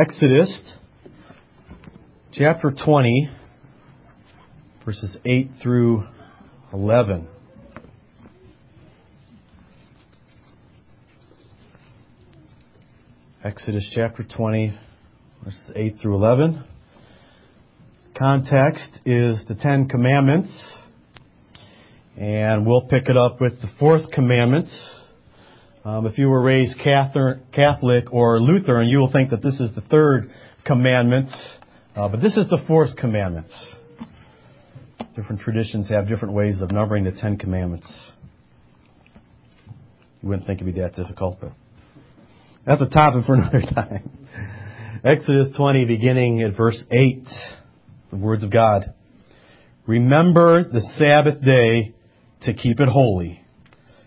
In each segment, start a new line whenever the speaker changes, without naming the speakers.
Exodus chapter 20, verses 8 through 11. Exodus chapter 20, verses 8 through 11. Context is the Ten Commandments, and we'll pick it up with the fourth commandment. Um, if you were raised Catholic or Lutheran, you will think that this is the third commandment, uh, but this is the fourth commandment. Different traditions have different ways of numbering the Ten Commandments. You wouldn't think it'd be that difficult, but that's a topic for another time. Exodus 20, beginning at verse 8, the words of God. Remember the Sabbath day to keep it holy.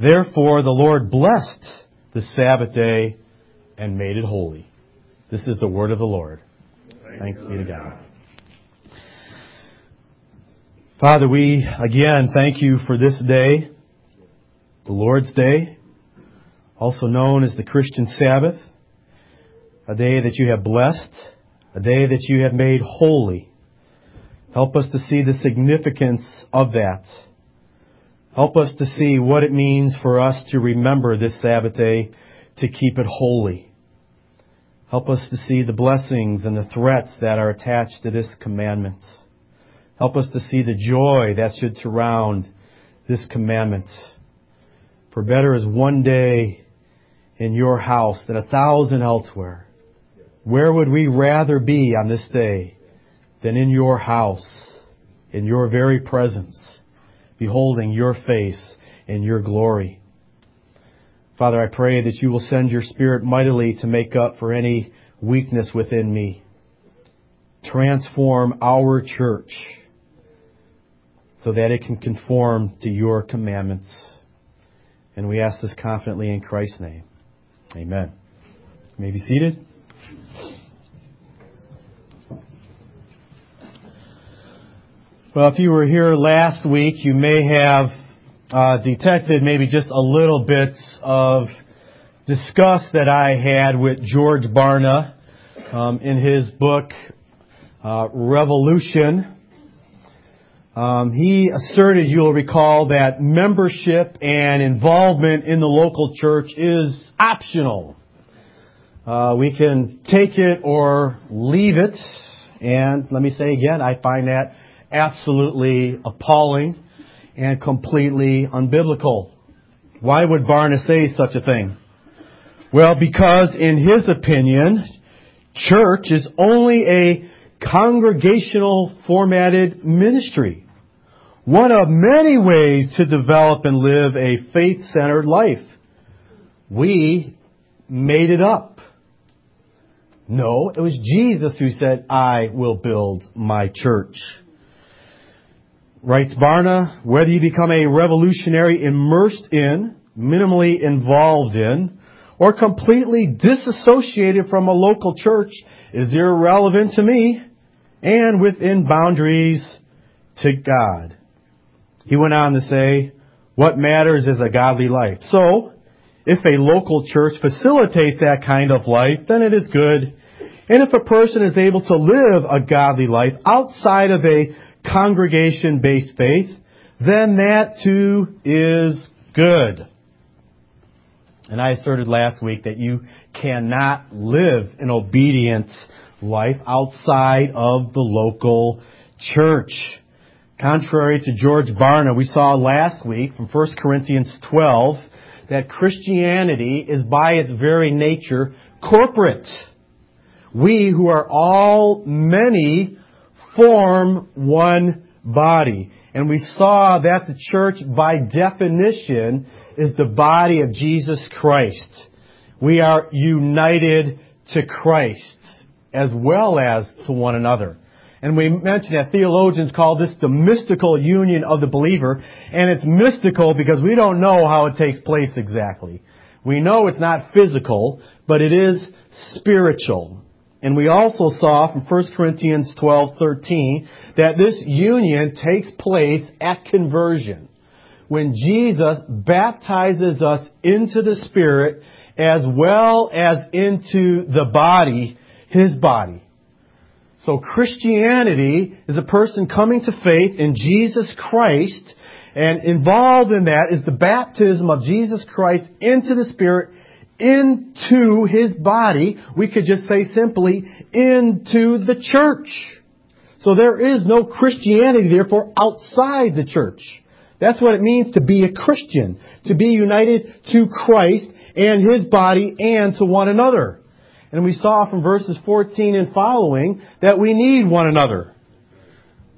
Therefore the Lord blessed the Sabbath day and made it holy. This is the word of the Lord. Thanks be to God. Father, we again thank you for this day, the Lord's Day, also known as the Christian Sabbath, a day that you have blessed, a day that you have made holy. Help us to see the significance of that. Help us to see what it means for us to remember this Sabbath day to keep it holy. Help us to see the blessings and the threats that are attached to this commandment. Help us to see the joy that should surround this commandment. For better is one day in your house than a thousand elsewhere. Where would we rather be on this day than in your house, in your very presence, beholding your face in your glory? Father, I pray that you will send your Spirit mightily to make up for any weakness within me. Transform our church so that it can conform to your commandments. And we ask this confidently in Christ's name. Amen. You may be seated. Well, if you were here last week, you may have uh, detected maybe just a little bit of disgust that I had with George Barna um, in his book uh, Revolution. Um, he asserted, you'll recall, that membership and involvement in the local church is optional. Uh, we can take it or leave it, and let me say again, I find that absolutely appalling and completely unbiblical. Why would Barna say such a thing? Well, because in his opinion, church is only a congregational formatted ministry one of many ways to develop and live a faith-centered life. We made it up. No, it was Jesus who said, I will build my church. Writes Barna, whether you become a revolutionary immersed in, minimally involved in, or completely disassociated from a local church is irrelevant to me and within boundaries to God. He went on to say, what matters is a godly life. So, if a local church facilitates that kind of life, then it is good. And if a person is able to live a godly life outside of a congregation-based faith, then that too is good. And I asserted last week that you cannot live an obedient life outside of the local church. Contrary to George Barna, we saw last week from 1 Corinthians 12 that Christianity is by its very nature corporate. We who are all many form one body. And we saw that the church by definition is the body of Jesus Christ. We are united to Christ. as well as to one another. And we mentioned that theologians call this the mystical union of the believer. And it's mystical because we don't know how it takes place exactly. We know it's not physical, but it is spiritual. And we also saw from 1 Corinthians 12:13 that this union takes place at conversion. When Jesus baptizes us into the Spirit as well as into the body, His body. So Christianity is a person coming to faith in Jesus Christ and involved in that is the baptism of Jesus Christ into the Spirit, into His body. We could just say simply, into the church. So there is no Christianity, therefore, outside the church. That's what it means to be a Christian. To be united to Christ and His body and to one another. And we saw from verses 14 and following that we need one another.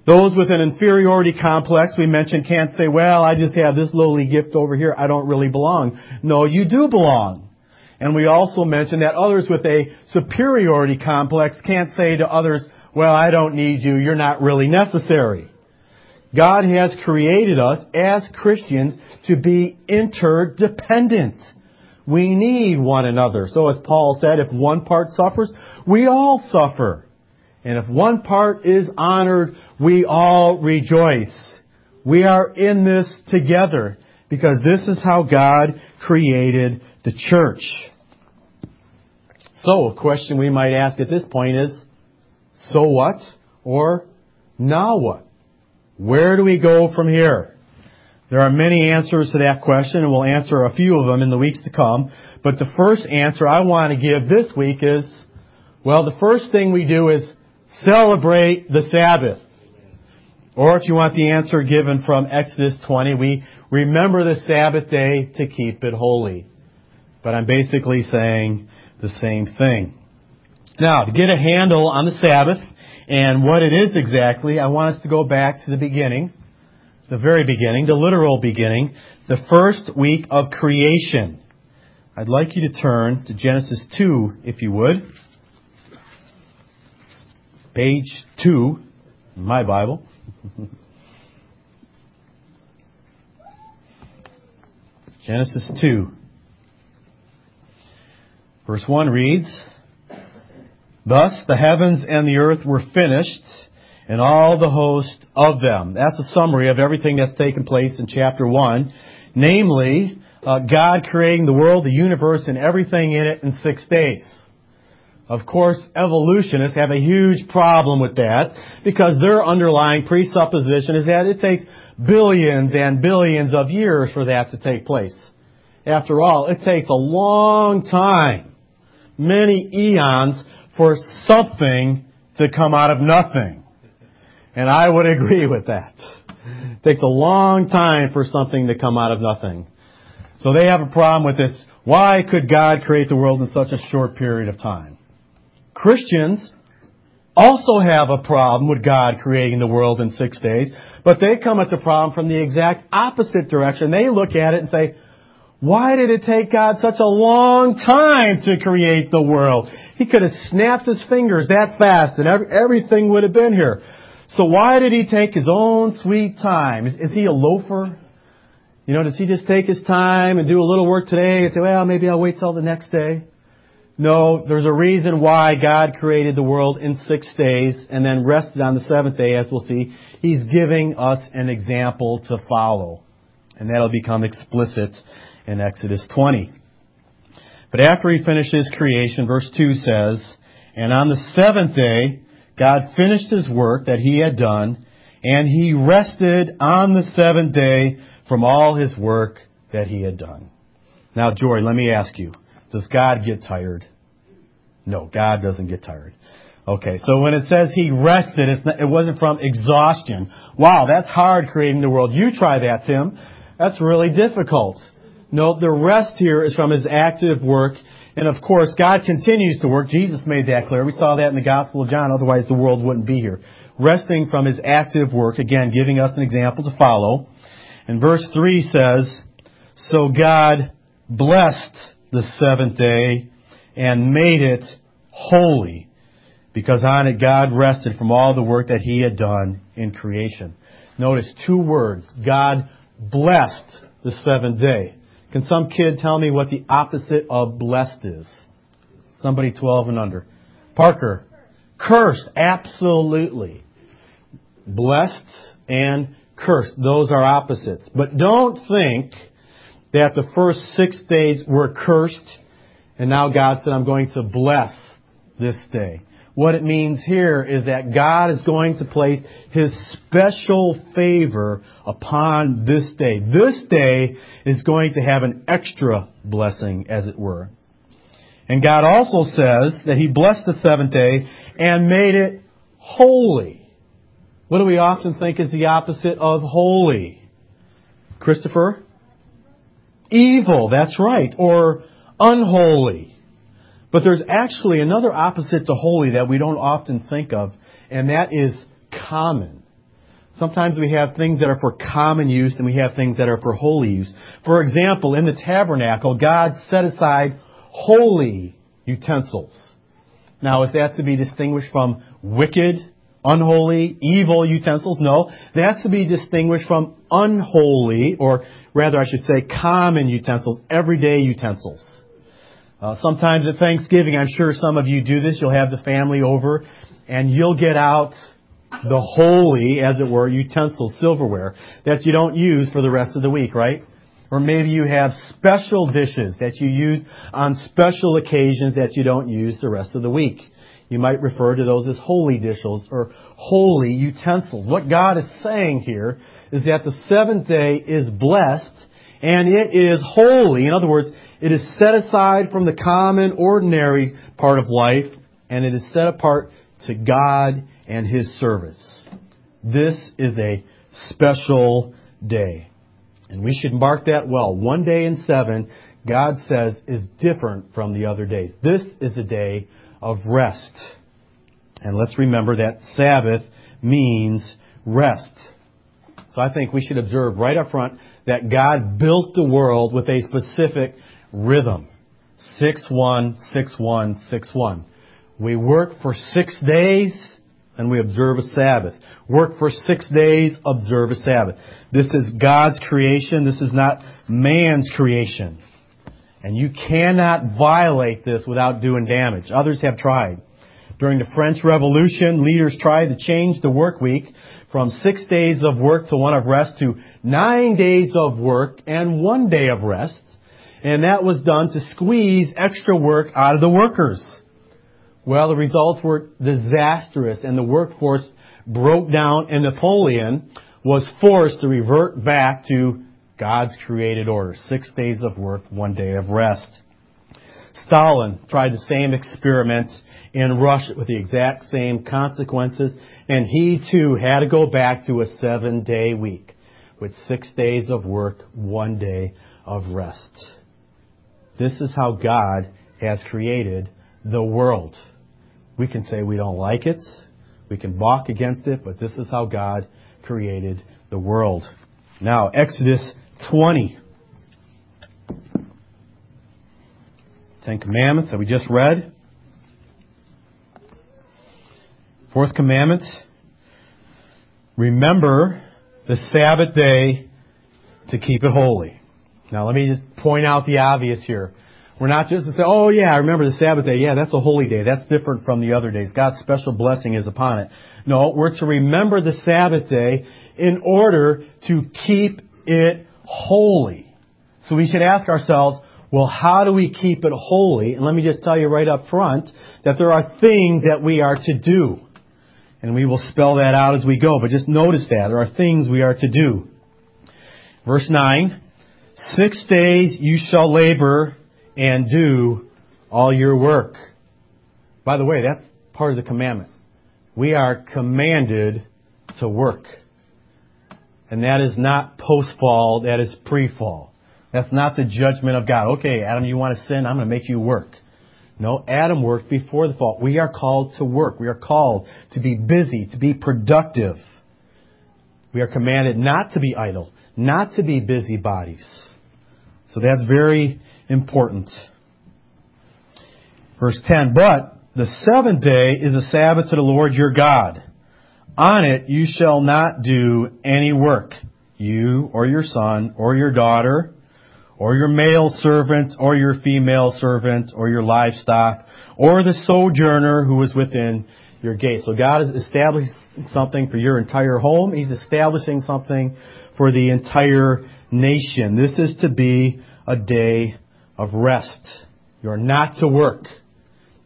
Those with an inferiority complex, we mentioned, can't say, well, I just have this lowly gift over here. I don't really belong. No, you do belong. And we also mentioned that others with a superiority complex can't say to others, well, I don't need you. You're not really necessary. God has created us as Christians to be interdependent. We need one another. So as Paul said, if one part suffers, we all suffer. And if one part is honored, we all rejoice. We are in this together because this is how God created the church. So, a question we might ask at this point is, so what? Or, now what? Where do we go from here? There are many answers to that question, and we'll answer a few of them in the weeks to come. But the first answer I want to give this week is, well, the first thing we do is celebrate the Sabbath. Or if you want the answer given from Exodus 20, we remember the Sabbath day to keep it holy. But I'm basically saying the same thing. Now, to get a handle on the Sabbath and what it is exactly, I want us to go back to the beginning, the very beginning, the literal beginning, the first week of creation. I'd like you to turn to Genesis 2, if you would page 2 in my Bible. Genesis 2. Verse 1 reads, Thus the heavens and the earth were finished, and all the host of them. That's a summary of everything that's taken place in chapter 1. Namely, uh, God creating the world, the universe, and everything in it in six days. Of course, evolutionists have a huge problem with that because their underlying presupposition is that it takes billions and billions of years for that to take place. After all, it takes a long time, many eons, for something to come out of nothing. And I would agree with that. It takes a long time for something to come out of nothing. So they have a problem with this. Why could God create the world in such a short period of time? Christians also have a problem with God creating the world in six days, but they come at the problem from the exact opposite direction. They look at it and say, why did it take God such a long time to create the world? He could have snapped his fingers that fast and everything would have been here. So why did he take his own sweet time? Is, he a loafer? You know, does he just take his time and do a little work today and say, well, maybe I'll wait till the next day? No, there's a reason why God created the world in six days and then rested on the seventh day, as we'll see. He's giving us an example to follow. And that'll become explicit in Exodus 20. But after he finishes creation, verse 2 says, And on the seventh day, God finished his work that he had done, and he rested on the seventh day from all his work that he had done. Now, Jory, let me ask you. Does God get tired? No, God doesn't get tired. Okay, so when it says he rested, not, it wasn't from exhaustion. Wow, that's hard creating the world. You try that, Tim. That's really difficult. No, the rest here is from his active work. And of course, God continues to work. Jesus made that clear. We saw that in the Gospel of John, otherwise the world wouldn't be here. Resting from his active work, again, giving us an example to follow. And verse 3 says, So God blessed the seventh day and made it holy because on it God rested from all the work that he had done in creation. Notice two words. God blessed the seventh day. Can some kid tell me what the opposite of blessed is? Somebody 12 and under. Parker. Cursed. Absolutely. Blessed and cursed. Those are opposites. But don't think that the first six days were cursed and now God said, I'm going to bless this day. What it means here is that God is going to place His special favor upon this day. This day is going to have an extra blessing, as it were. And God also says that He blessed the seventh day and made it holy. What do we often think is the opposite of holy? Christopher? Evil, that's right. Or unholy. But there's actually another opposite to holy that we don't often think of, and that is common. Sometimes we have things that are for common use and we have things that are for holy use. For example, in the tabernacle, God set aside holy utensils. Now, is that to be distinguished from wicked, unholy, evil utensils? No. That's to be distinguished from unholy, or rather I should say common utensils, everyday utensils. Uh, sometimes at Thanksgiving, I'm sure some of you do this. You'll have the family over, and you'll get out the holy, as it were, utensils, silverware that you don't use for the rest of the week, right? Or maybe you have special dishes that you use on special occasions that you don't use the rest of the week. You might refer to those as holy dishes or holy utensils. What God is saying here is that the seventh day is blessed and it is holy. In other words, it is set aside from the common, ordinary part of life, and it is set apart to God and His service. This is a special day. And we should mark that well. One day in seven, God says, is different from the other days. This is a day of rest. And let's remember that Sabbath means rest. So I think we should observe right up front that God built the world with a specific rhythm. 6-1, 6-1, 6-1. We work for six days and we observe a Sabbath. Work for six days, observe a Sabbath. This is God's creation. This is not man's creation. And you cannot violate this without doing damage. Others have tried. During the French Revolution, leaders tried to change the work week from six days of work to one of rest to nine days of work and one day of rest and that was done to squeeze extra work out of the workers. Well, the results were disastrous and the workforce broke down and Napoleon was forced to revert back to God's created order. Six days of work, one day of rest. Stalin tried the same experiment in Russia with the exact same consequences, and he too had to go back to a seven day week with six days of work, one day of rest. This is how God has created the world. We can say we don't like it, we can balk against it, but this is how God created the world. Now, Exodus 20. Ten Commandments that we just read. Fourth commandment. Remember the Sabbath day to keep it holy. Now let me just point out the obvious here. We're not just to say, oh yeah, I remember the Sabbath day. Yeah, that's a holy day. That's different from the other days. God's special blessing is upon it. No, we're to remember the Sabbath day in order to keep it holy. So we should ask ourselves, well, how do we keep it holy? And let me just tell you right up front that there are things that we are to do. And we will spell that out as we go, but just notice that. There are things we are to do. Verse 9, Six days you shall labor and do all your work. By the way, that's part of the commandment. We are commanded to work. And that is not post-fall, that is pre-fall. That's not the judgment of God. Okay, Adam, you want to sin? I'm going to make you work. No, Adam worked before the fall. We are called to work. We are called to be busy, to be productive. We are commanded not to be idle, not to be busybodies. So that's very important. Verse 10, but the seventh day is a Sabbath to the Lord your God. On it you shall not do any work, you or your son or your daughter, or your male servant or your female servant or your livestock, or the sojourner who is within your gate. So God is establishing something for your entire home. He's establishing something for the entire nation. This is to be a day of rest. You're not to work.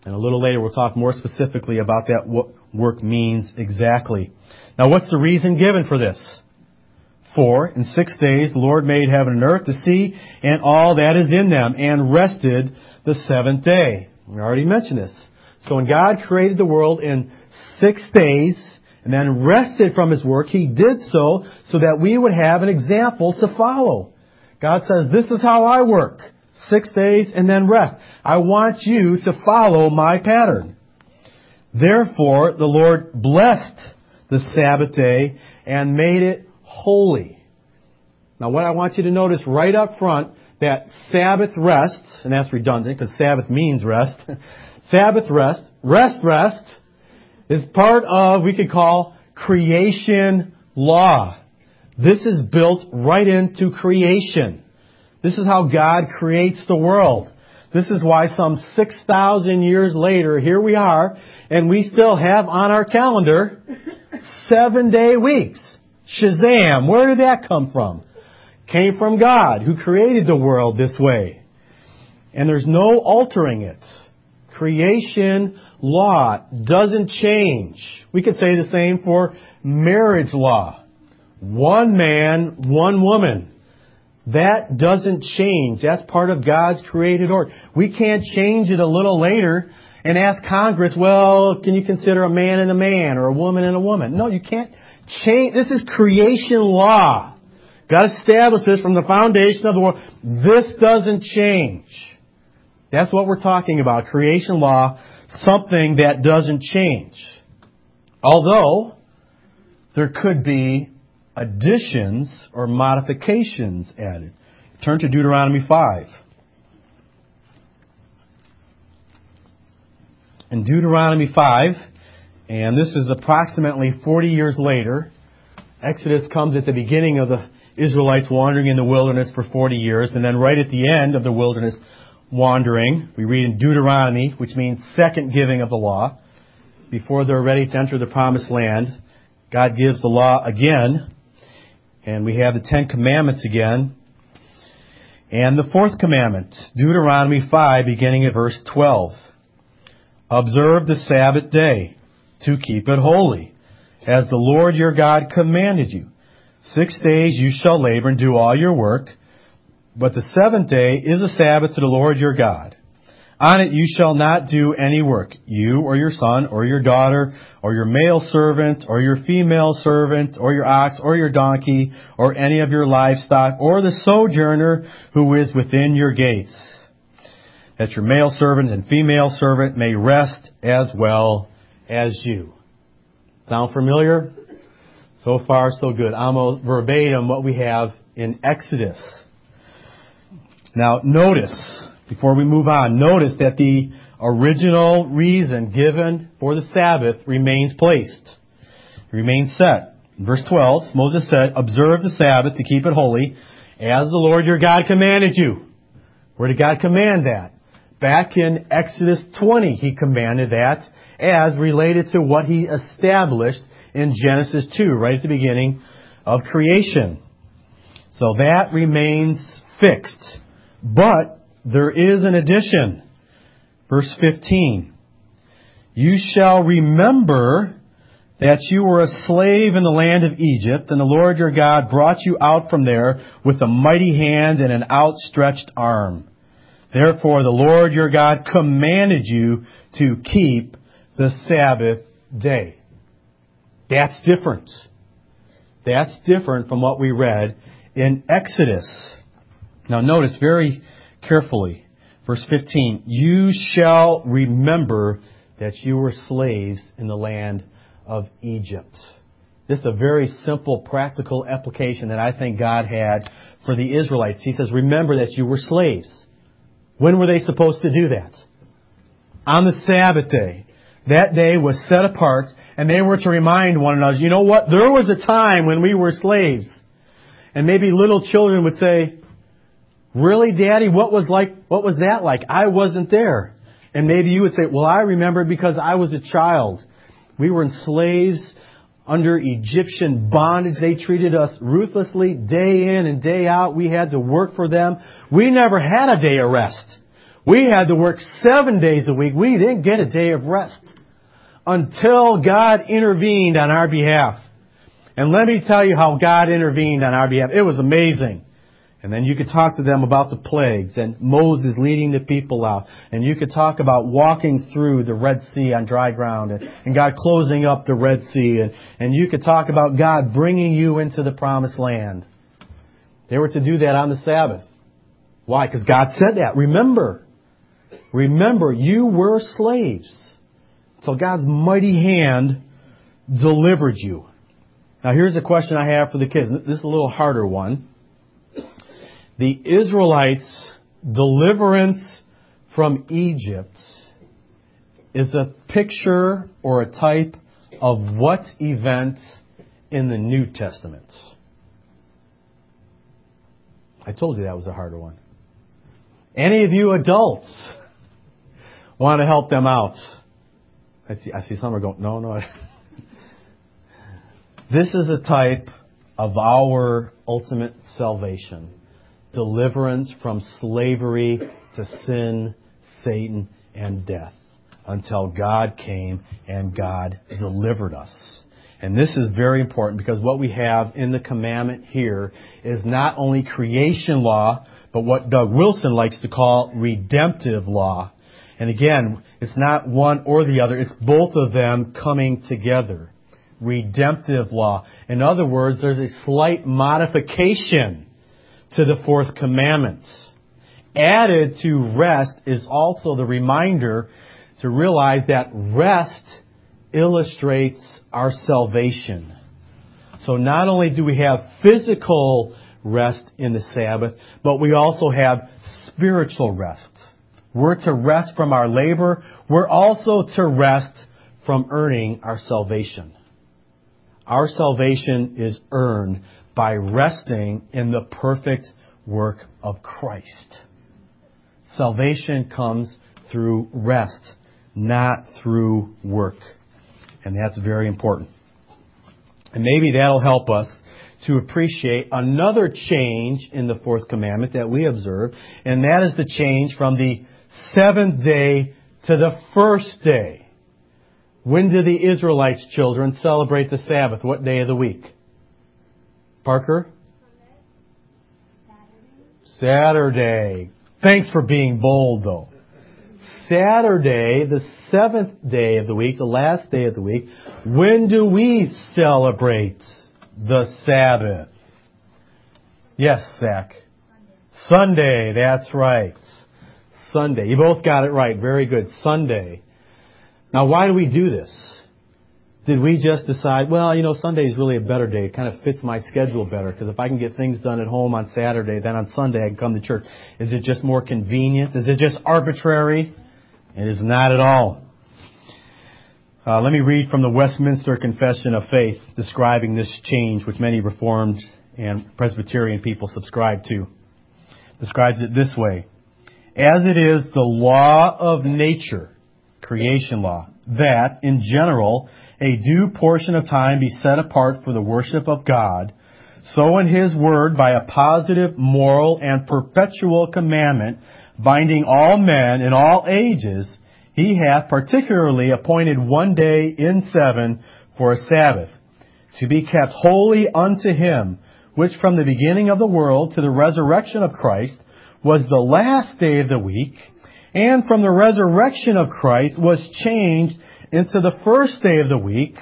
And a little later we'll talk more specifically about that, what work means exactly. Now what's the reason given for this? For in six days the Lord made heaven and earth, the sea, and all that is in them, and rested the seventh day. We already mentioned this. So when God created the world in six days, and then rested from His work, He did so so that we would have an example to follow. God says, this is how I work. Six days and then rest. I want you to follow my pattern. Therefore, the Lord blessed the Sabbath day and made it holy. Now what I want you to notice right up front, that Sabbath rest, and that's redundant because Sabbath means rest. Sabbath rest, rest, rest, is part of, we could call, creation law. This is built right into creation. This is how God creates the world. This is why some 6,000 years later, here we are, and we still have on our calendar seven day weeks. Shazam! Where did that come from? Came from God, who created the world this way. And there's no altering it. Creation law doesn't change. We could say the same for marriage law. One man, one woman. That doesn't change. That's part of God's created order. We can't change it a little later and ask Congress, well, can you consider a man and a man or a woman and a woman? No, you can't change. This is creation law. God established this from the foundation of the world. This doesn't change. That's what we're talking about. Creation law, something that doesn't change. Although, there could be additions or modifications added. Turn to Deuteronomy 5. In Deuteronomy 5, and this is approximately 40 years later, Exodus comes at the beginning of the Israelites wandering in the wilderness for 40 years, and then right at the end of the wilderness wandering, we read in Deuteronomy, which means second giving of the law, before they're ready to enter the promised land, God gives the law again, and we have the Ten Commandments again. And the fourth commandment, Deuteronomy 5, beginning at verse 12. Observe the Sabbath day to keep it holy, as the Lord your God commanded you. Six days you shall labor and do all your work, but the seventh day is a Sabbath to the Lord your God. On it you shall not do any work, you or your son or your daughter or your male servant or your female servant or your ox or your donkey or any of your livestock or the sojourner who is within your gates. That your male servant and female servant may rest as well as you. Sound familiar? So far so good. Almost verbatim what we have in Exodus. Now notice, before we move on, notice that the original reason given for the Sabbath remains placed. Remains set. Verse 12, Moses said, Observe the Sabbath to keep it holy, as the Lord your God commanded you. Where did God command that? Back in Exodus 20, He commanded that as related to what He established in Genesis 2, right at the beginning of creation. So that remains fixed. But there is an addition. Verse 15. You shall remember that you were a slave in the land of Egypt, and the Lord your God brought you out from there with a mighty hand and an outstretched arm. Therefore the Lord your God commanded you to keep the Sabbath day. That's different. That's different from what we read in Exodus. Now notice very carefully, verse 15, you shall remember that you were slaves in the land of Egypt. This is a very simple, practical application that I think God had for the Israelites. He says, remember that you were slaves. When were they supposed to do that? On the Sabbath day. That day was set apart and they were to remind one another, you know what? There was a time when we were slaves. And maybe little children would say, really daddy, what was like, what was that like? I wasn't there. And maybe you would say, well I remember because I was a child. We were slaves under Egyptian bondage. They treated us ruthlessly day in and day out. We had to work for them. We never had a day of rest. We had to work seven days a week. We didn't get a day of rest until God intervened on our behalf. And let me tell you how God intervened on our behalf. It was amazing. And then you could talk to them about the plagues and Moses leading the people out. And you could talk about walking through the Red Sea on dry ground and, and God closing up the Red Sea. And, and you could talk about God bringing you into the promised land. They were to do that on the Sabbath. Why? Because God said that. Remember. Remember, you were slaves. So God's mighty hand delivered you. Now here's a question I have for the kids. This is a little harder one the Israelites' deliverance from Egypt is a picture or a type of what event in the New Testament? I told you that was a harder one. Any of you adults want to help them out? I see, I see some are going, no, no. this is a type of our ultimate salvation deliverance from slavery to sin, Satan, and death until God came and God delivered us. And this is very important because what we have in the commandment here is not only creation law, but what Doug Wilson likes to call redemptive law. And again, it's not one or the other, it's both of them coming together. Redemptive law. In other words, there's a slight modification to the fourth commandment. Added to rest is also the reminder to realize that rest illustrates our salvation. So not only do we have physical rest in the Sabbath, but we also have spiritual rest. We're to rest from our labor. We're also to rest from earning our salvation. Our salvation is earned by resting in the perfect work of Christ. Salvation comes through rest, not through work. And that's very important. And maybe that'll help us to appreciate another change in the fourth commandment that we observe, and that is the change from the seventh day to the first day. When do the Israelites children celebrate the Sabbath? What day of the week? Parker? Saturday. Thanks for being bold though. Saturday, the seventh day of the week, the last day of the week, when do we celebrate the Sabbath? Yes, Zach. Sunday, that's right. Sunday. You both got it right. Very good. Sunday. Now why do we do this? Did we just decide, well, you know, Sunday is really a better day. It kind of fits my schedule better because if I can get things done at home on Saturday, then on Sunday I can come to church. Is it just more convenient? Is it just arbitrary? It is not at all. Uh, let me read from the Westminster Confession of Faith describing this change which many Reformed and Presbyterian people subscribe to. Describes it this way. As it is the law of nature, creation law, that, in general, a due portion of time be set apart for the worship of God, so in His Word, by a positive, moral, and perpetual commandment, binding all men in all ages, He hath particularly appointed one day in seven for a Sabbath, to be kept holy unto Him, which from the beginning of the world to the resurrection of Christ was the last day of the week, and from the resurrection of Christ was changed into the first day of the week,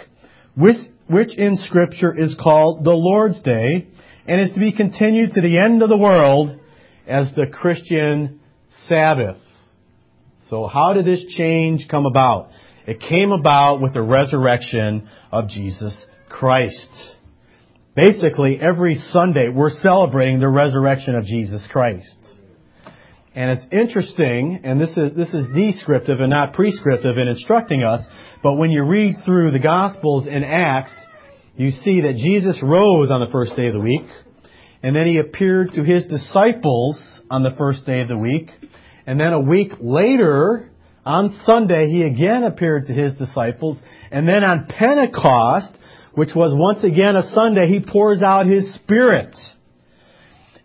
which, which in Scripture is called the Lord's Day, and is to be continued to the end of the world as the Christian Sabbath. So how did this change come about? It came about with the resurrection of Jesus Christ. Basically, every Sunday we're celebrating the resurrection of Jesus Christ. And it's interesting, and this is, this is descriptive and not prescriptive in instructing us, but when you read through the Gospels and Acts, you see that Jesus rose on the first day of the week, and then he appeared to his disciples on the first day of the week, and then a week later, on Sunday, he again appeared to his disciples, and then on Pentecost, which was once again a Sunday, he pours out his Spirit.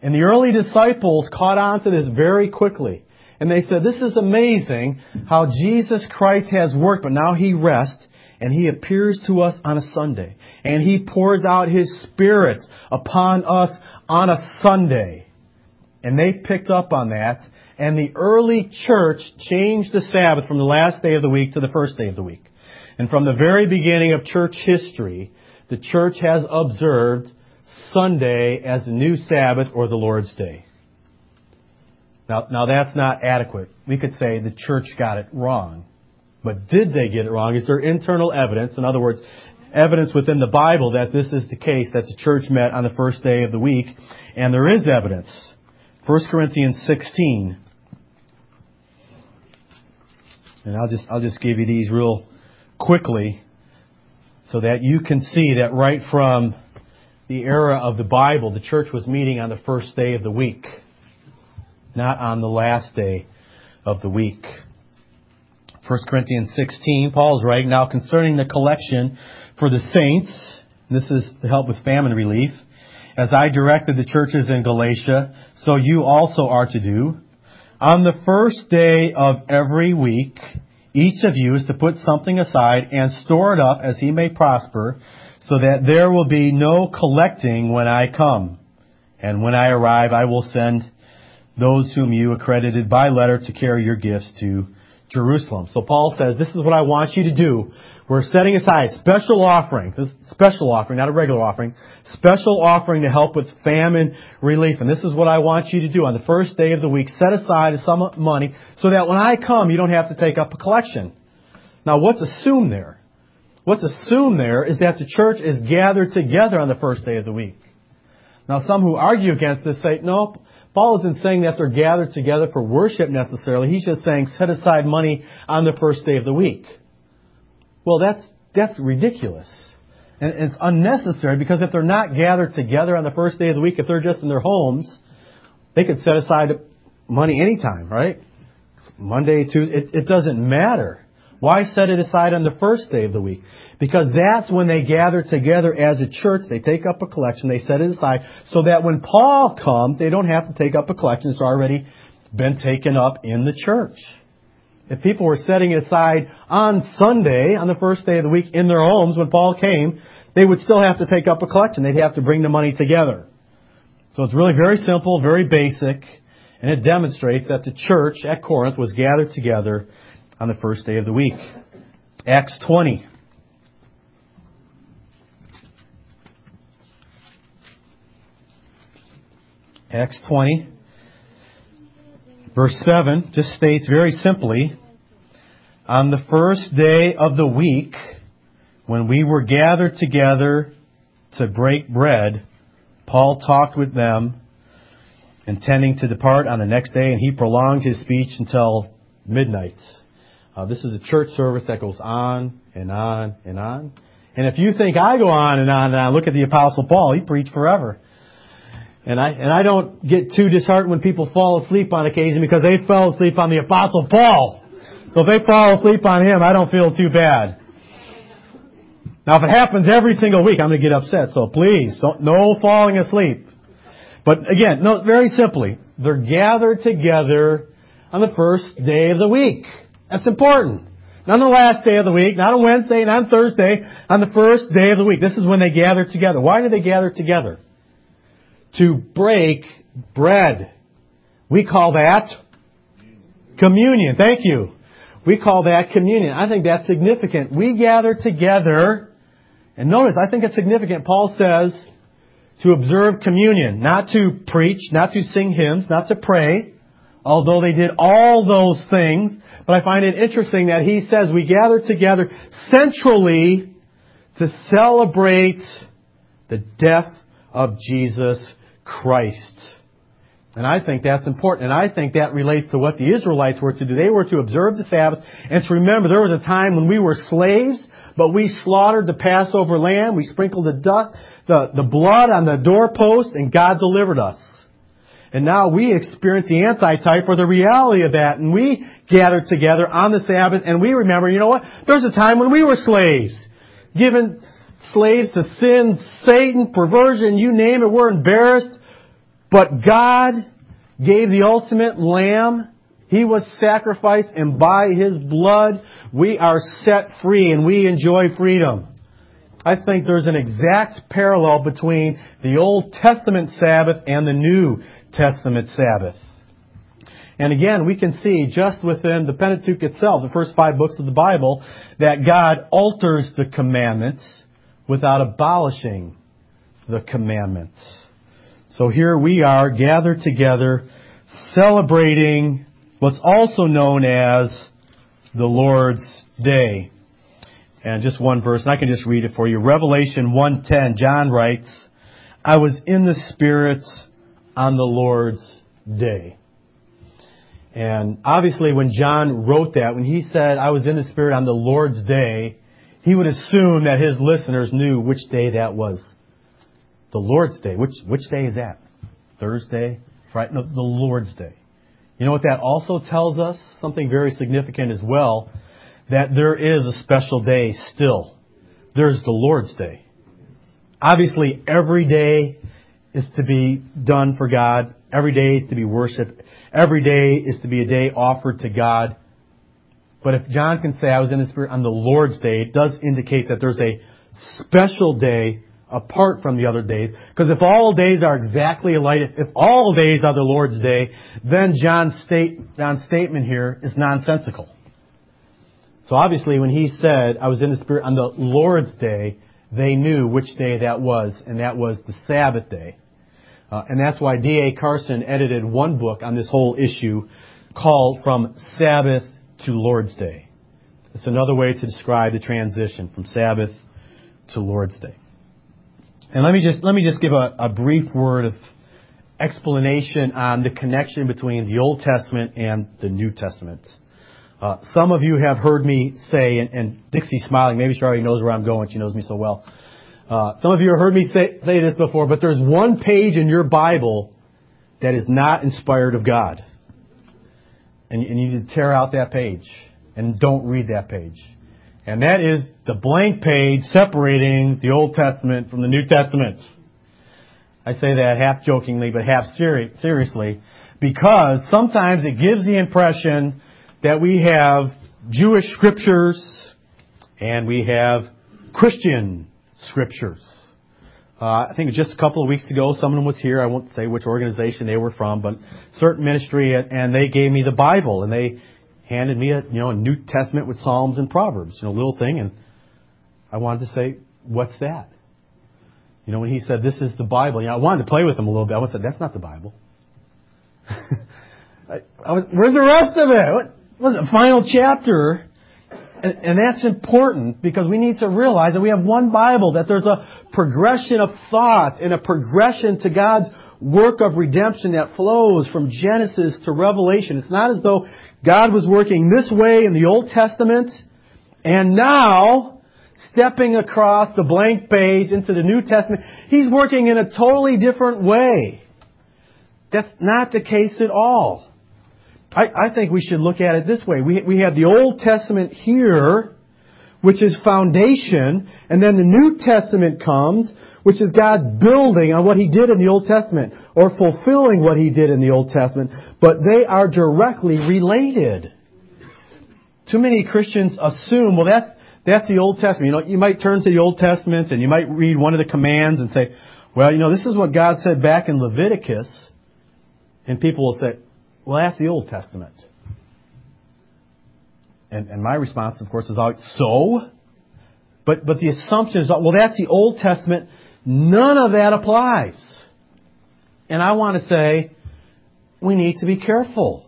And the early disciples caught on to this very quickly. And they said, this is amazing how Jesus Christ has worked, but now he rests and he appears to us on a Sunday. And he pours out his Spirit upon us on a Sunday. And they picked up on that. And the early church changed the Sabbath from the last day of the week to the first day of the week. And from the very beginning of church history, the church has observed Sunday as the new Sabbath or the Lord's Day. Now, now that's not adequate. We could say the church got it wrong. But did they get it wrong? Is there internal evidence? In other words, evidence within the Bible that this is the case, that the church met on the first day of the week. And there is evidence. 1 Corinthians 16. And I'll just, I'll just give you these real quickly so that you can see that right from the era of the Bible, the church was meeting on the first day of the week, not on the last day of the week. 1 Corinthians 16, Paul is writing, now concerning the collection for the saints, this is to help with famine relief, as I directed the churches in Galatia, so you also are to do. On the first day of every week, each of you is to put something aside and store it up as he may prosper, so that there will be no collecting when I come. And when I arrive, I will send those whom you accredited by letter to carry your gifts to Jerusalem. So Paul says, this is what I want you to do. We're setting aside a special offering, this special offering, not a regular offering, special offering to help with famine relief. And this is what I want you to do on the first day of the week. Set aside some money so that when I come, you don't have to take up a collection. Now what's assumed there? What's assumed there is that the church is gathered together on the first day of the week. Now some who argue against this say, no, Paul isn't saying that they're gathered together for worship necessarily. He's just saying set aside money on the first day of the week. Well, that's, that's ridiculous. And it's unnecessary because if they're not gathered together on the first day of the week, if they're just in their homes, they could set aside money anytime, right? Monday, Tuesday, it, it doesn't matter. Why set it aside on the first day of the week? Because that's when they gather together as a church. They take up a collection. They set it aside so that when Paul comes, they don't have to take up a collection. It's already been taken up in the church. If people were setting it aside on Sunday, on the first day of the week, in their homes when Paul came, they would still have to take up a collection. They'd have to bring the money together. So it's really very simple, very basic, and it demonstrates that the church at Corinth was gathered together on the first day of the week. Acts 20. Acts 20, verse 7 just states very simply, on the first day of the week, when we were gathered together to break bread, Paul talked with them, intending to depart on the next day, and he prolonged his speech until midnight. Uh, this is a church service that goes on and on and on. And if you think I go on and on and on, look at the Apostle Paul. He preached forever. And I, and I don't get too disheartened when people fall asleep on occasion because they fell asleep on the Apostle Paul. So if they fall asleep on him, I don't feel too bad. Now if it happens every single week, I'm going to get upset. So please, don't, no falling asleep. But again, no, very simply, they're gathered together on the first day of the week. That's important. Not on the last day of the week, not on Wednesday, not on Thursday, on the first day of the week. This is when they gather together. Why do they gather together? To break bread. We call that communion. Thank you. We call that communion. I think that's significant. We gather together, and notice, I think it's significant. Paul says to observe communion, not to preach, not to sing hymns, not to pray, although they did all those things, but I find it interesting that he says we gather together centrally to celebrate the death of Jesus Christ. And I think that's important. And I think that relates to what the Israelites were to do. They were to observe the Sabbath and to remember there was a time when we were slaves, but we slaughtered the Passover lamb. We sprinkled the dust, the, the blood on the doorpost and God delivered us. And now we experience the antitype or the reality of that. And we gather together on the Sabbath and we remember, you know what? There's a time when we were slaves. Given slaves to sin, Satan, perversion, you name it, we're embarrassed. But God gave the ultimate lamb. He was sacrificed and by His blood we are set free and we enjoy freedom. I think there's an exact parallel between the Old Testament Sabbath and the New Testament Sabbath. And again, we can see just within the Pentateuch itself, the first five books of the Bible, that God alters the commandments without abolishing the commandments. So here we are gathered together celebrating what's also known as the Lord's Day. And just one verse, and I can just read it for you. Revelation 1:10, John writes, I was in the Spirit on the Lord's day. And obviously when John wrote that, when he said, I was in the Spirit on the Lord's day, he would assume that his listeners knew which day that was the Lord's Day. Which, which day is that? Thursday? Friday? No, the Lord's Day. You know what that also tells us? Something very significant as well. That there is a special day still. There's the Lord's Day. Obviously, every day is to be done for God. Every day is to be worshiped. Every day is to be a day offered to God. But if John can say, I was in the Spirit on the Lord's Day, it does indicate that there's a special day apart from the other days. Because if all days are exactly alike, if all days are the Lord's day, then John's, state, John's statement here is nonsensical. So obviously when he said, I was in the Spirit on the Lord's day, they knew which day that was, and that was the Sabbath day. Uh, and that's why D.A. Carson edited one book on this whole issue called From Sabbath to Lord's Day. It's another way to describe the transition from Sabbath to Lord's Day. And let me just, let me just give a, a brief word of explanation on the connection between the Old Testament and the New Testament. Uh, some of you have heard me say, and, and Dixie's smiling, maybe she already knows where I'm going, she knows me so well. Uh, some of you have heard me say, say this before, but there's one page in your Bible that is not inspired of God. And, and you need to tear out that page and don't read that page. And that is the blank page separating the Old Testament from the New Testament. I say that half jokingly, but half seri- seriously, because sometimes it gives the impression that we have Jewish scriptures and we have Christian scriptures. Uh, I think just a couple of weeks ago, someone was here. I won't say which organization they were from, but certain ministry, and they gave me the Bible, and they handed me a you know a New Testament with Psalms and Proverbs, you know, little thing, and I wanted to say, "What's that?" You know, when he said, "This is the Bible," you know, I wanted to play with him a little bit. I said, "That's not the Bible." I was, where's the rest of it? What it? Final chapter. And that's important because we need to realize that we have one Bible, that there's a progression of thought and a progression to God's work of redemption that flows from Genesis to Revelation. It's not as though God was working this way in the Old Testament, and now, stepping across the blank page into the New Testament, He's working in a totally different way. That's not the case at all. I, I think we should look at it this way. We, we have the Old Testament here, which is foundation, and then the New Testament comes, which is God building on what He did in the Old Testament, or fulfilling what He did in the Old Testament, but they are directly related. Too many Christians assume, well that's, that's the Old Testament. You know, you might turn to the Old Testament and you might read one of the commands and say, well, you know, this is what God said back in Leviticus. And people will say, well, that's the Old Testament. And, and my response, of course, is always, so? But, but the assumption is, well, that's the Old Testament. None of that applies. And I want to say, we need to be careful.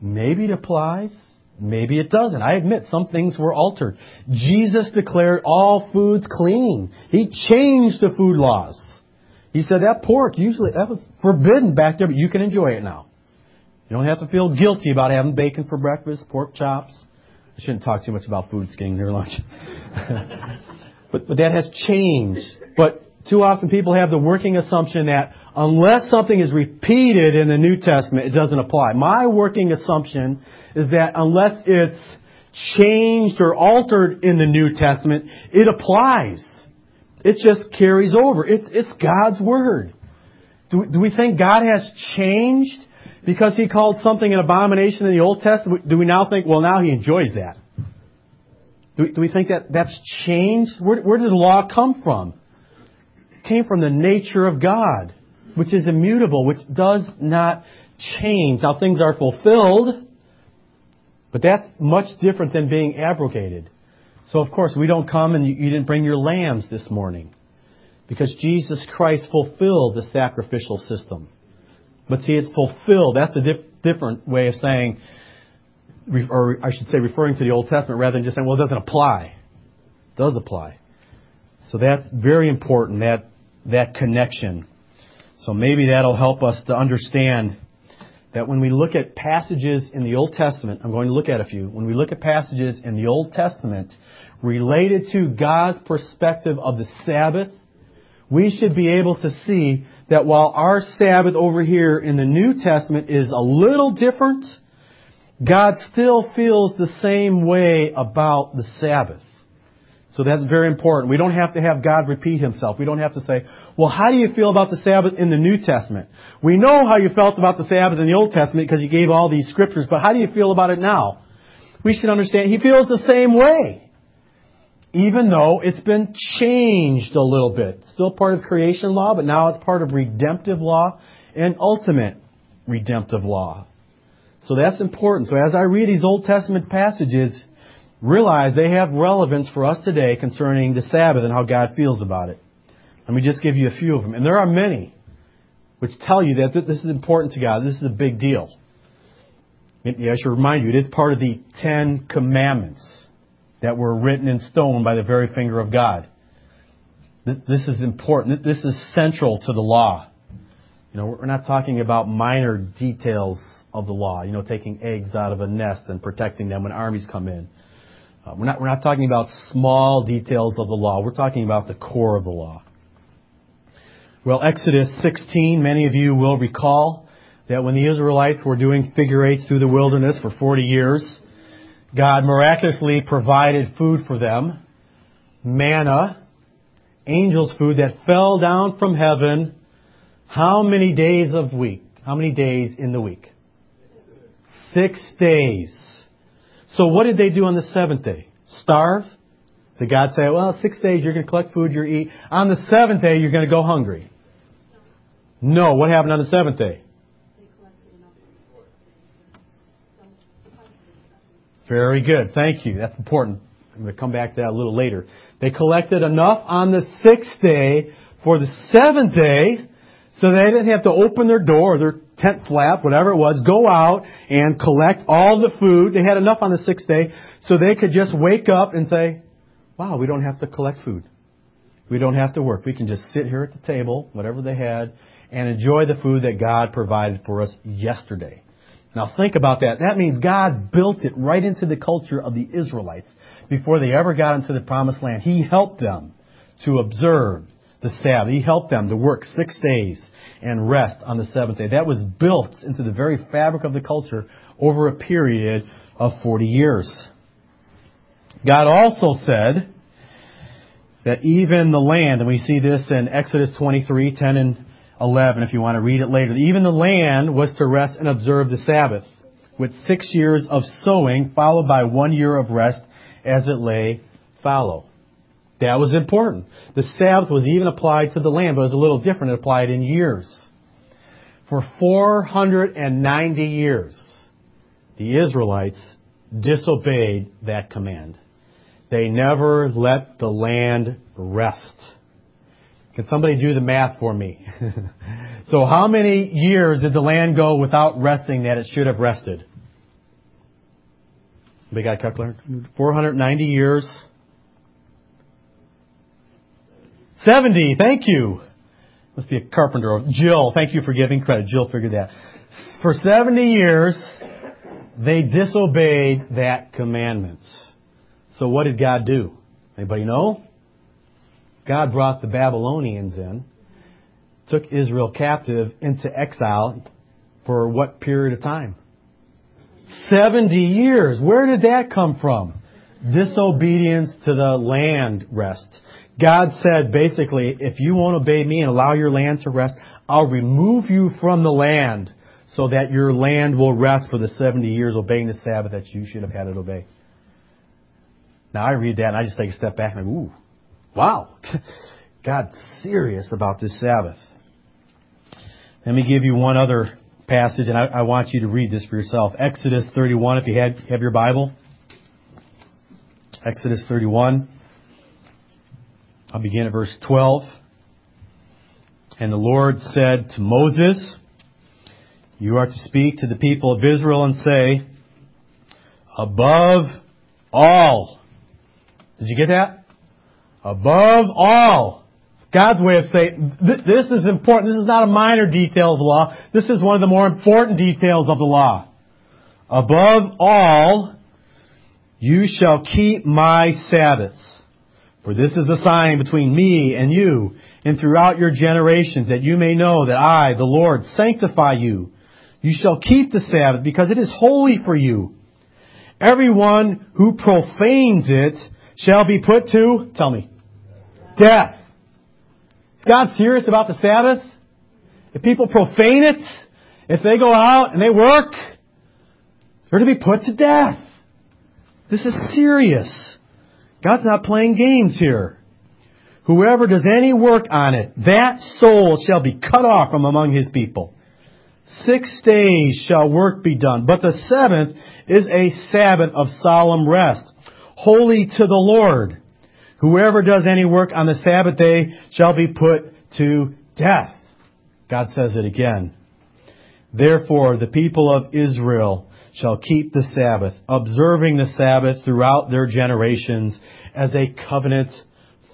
Maybe it applies. Maybe it doesn't. I admit some things were altered. Jesus declared all foods clean. He changed the food laws. He said that pork usually that was forbidden back there, but you can enjoy it now. You don't have to feel guilty about having bacon for breakfast, pork chops. I shouldn't talk too much about food skiing near lunch. but, but that has changed. But too often people have the working assumption that unless something is repeated in the New Testament, it doesn't apply. My working assumption is that unless it's changed or altered in the New Testament, it applies. It just carries over. It's, it's God's Word. Do, do we think God has changed because He called something an abomination in the Old Testament? Do we now think, well, now He enjoys that? Do, do we think that that's changed? Where, where did the law come from? It came from the nature of God, which is immutable, which does not change. Now things are fulfilled, but that's much different than being abrogated. So of course we don't come and you, you didn't bring your lambs this morning because Jesus Christ fulfilled the sacrificial system. But see, it's fulfilled. That's a dif- different way of saying, or I should say, referring to the Old Testament rather than just saying, well, it doesn't apply. It does apply. So that's very important, that, that connection. So maybe that'll help us to understand that when we look at passages in the Old Testament, I'm going to look at a few, when we look at passages in the Old Testament related to God's perspective of the Sabbath, we should be able to see that while our Sabbath over here in the New Testament is a little different, God still feels the same way about the Sabbath. So that's very important. We don't have to have God repeat himself. We don't have to say, well, how do you feel about the Sabbath in the New Testament? We know how you felt about the Sabbath in the Old Testament because you gave all these scriptures, but how do you feel about it now? We should understand he feels the same way. Even though it's been changed a little bit. Still part of creation law, but now it's part of redemptive law and ultimate redemptive law. So that's important. So as I read these Old Testament passages, realize they have relevance for us today concerning the Sabbath and how God feels about it. Let me just give you a few of them. And there are many which tell you that this is important to God. This is a big deal. I should remind you, it is part of the Ten Commandments that were written in stone by the very finger of God. This is important. This is central to the law. You know, we're not talking about minor details of the law. You know, taking eggs out of a nest and protecting them when armies come in. Uh, we're not we're not talking about small details of the law. We're talking about the core of the law. Well, Exodus 16, many of you will recall that when the Israelites were doing figure eights through the wilderness for 40 years, God miraculously provided food for them, manna, angels' food that fell down from heaven. How many days of week? How many days in the week? Six days. So what did they do on the seventh day? Starve? Did God say, well, six days you're going to collect food, you're eat. On the seventh day you're going to go hungry? No. What happened on the seventh day? Very good. Thank you. That's important. I'm going to come back to that a little later. They collected enough on the sixth day for the seventh day so they didn't have to open their door or their tent flap, whatever it was, go out and collect all the food. They had enough on the sixth day so they could just wake up and say, wow, we don't have to collect food. We don't have to work. We can just sit here at the table, whatever they had, and enjoy the food that God provided for us yesterday. Now think about that. That means God built it right into the culture of the Israelites before they ever got into the promised land. He helped them to observe the Sabbath. He helped them to work six days and rest on the seventh day. That was built into the very fabric of the culture over a period of 40 years. God also said that even the land, and we see this in Exodus 23, 10 and 11 if you want to read it later. Even the land was to rest and observe the Sabbath with six years of sowing followed by one year of rest as it lay fallow. That was important. The Sabbath was even applied to the land, but it was a little different. It applied in years. For 490 years, the Israelites disobeyed that command. They never let the land rest. Can somebody do the math for me? so how many years did the land go without resting that it should have rested? Big got calculator? 490 years. 70, thank you. must be a carpenter. Jill, thank you for giving credit. Jill figured that. For 70 years, they disobeyed that commandment. So what did God do? Anybody know? God brought the Babylonians in, took Israel captive into exile for what period of time? 70 years. Where did that come from? Disobedience to the land rest. God said basically, if you won't obey me and allow your land to rest, I'll remove you from the land so that your land will rest for the 70 years obeying the Sabbath that you should have had it obey. Now I read that and I just take a step back and I ooh, wow. God's serious about this Sabbath. Let me give you one other passage, and I, I, want you to read this for yourself. Exodus 31, if you have your Bible. Exodus 31. I'll begin at verse 12. And the Lord said to Moses, You are to speak to the people of Israel and say, Above all. Did you get that? Above all God's way of saying, this is important. This is not a minor detail of the law. This is one of the more important details of the law. Above all, you shall keep my Sabbaths. For this is a sign between me and you and throughout your generations that you may know that I, the Lord, sanctify you. You shall keep the Sabbath because it is holy for you. Everyone who profanes it shall be put to, tell me, death. Is God serious about the Sabbath? If people profane it, if they go out and they work, they're to be put to death. This is serious. God's not playing games here. Whoever does any work on it, that soul shall be cut off from among his people. Six days shall work be done, but the seventh is a Sabbath of solemn rest, holy to the Lord. Whoever does any work on the Sabbath day shall be put to death. God says it again. Therefore, the people of Israel shall keep the Sabbath, observing the Sabbath throughout their generations as a covenant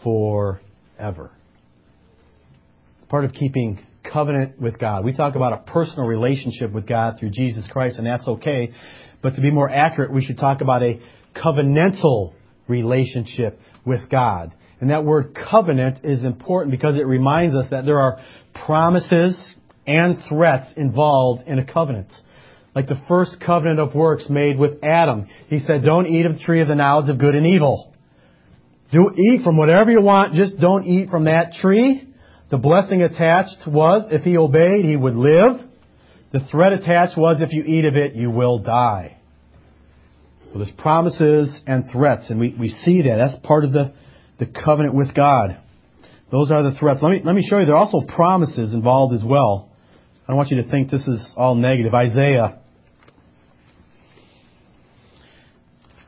forever. Part of keeping covenant with God. We talk about a personal relationship with God through Jesus Christ, and that's okay. But to be more accurate, we should talk about a covenantal relationship with God. And that word covenant is important because it reminds us that there are promises and threats involved in a covenant. Like the first covenant of works made with Adam. He said, don't eat of the tree of the knowledge of good and evil. Do eat from whatever you want, just don't eat from that tree. The blessing attached was if he obeyed, he would live. The threat attached was if you eat of it, you will die. So there's promises and threats, and we, we see that. That's part of the, the covenant with God. Those are the threats. Let me, let me show you, there are also promises involved as well. I don't want you to think this is all negative. Isaiah.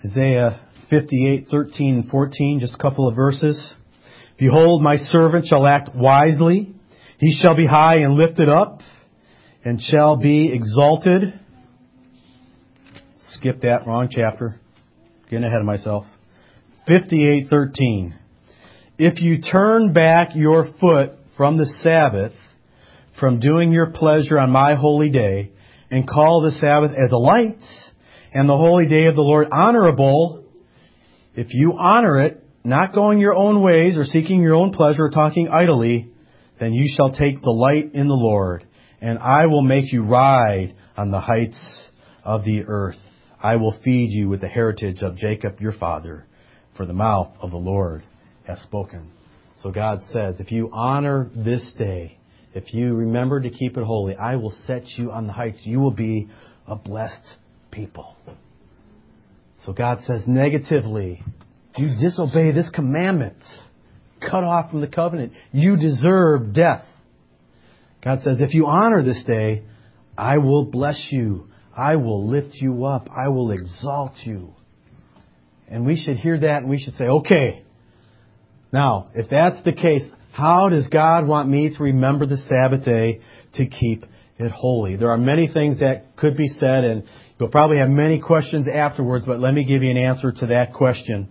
Isaiah 58, 13 and 14, just a couple of verses. Behold, my servant shall act wisely. He shall be high and lifted up and shall be exalted skip that wrong chapter. Getting ahead of myself. 58:13. If you turn back your foot from the Sabbath, from doing your pleasure on my holy day, and call the Sabbath a delight, and the holy day of the Lord honorable, if you honor it, not going your own ways or seeking your own pleasure or talking idly, then you shall take delight in the Lord, and I will make you ride on the heights of the earth. I will feed you with the heritage of Jacob your father, for the mouth of the Lord has spoken. So God says, if you honor this day, if you remember to keep it holy, I will set you on the heights. You will be a blessed people. So God says negatively, you disobey this commandment, cut off from the covenant, you deserve death. God says, if you honor this day, I will bless you. I will lift you up. I will exalt you. And we should hear that and we should say, okay, now, if that's the case, how does God want me to remember the Sabbath day to keep it holy? There are many things that could be said and you'll probably have many questions afterwards, but let me give you an answer to that question.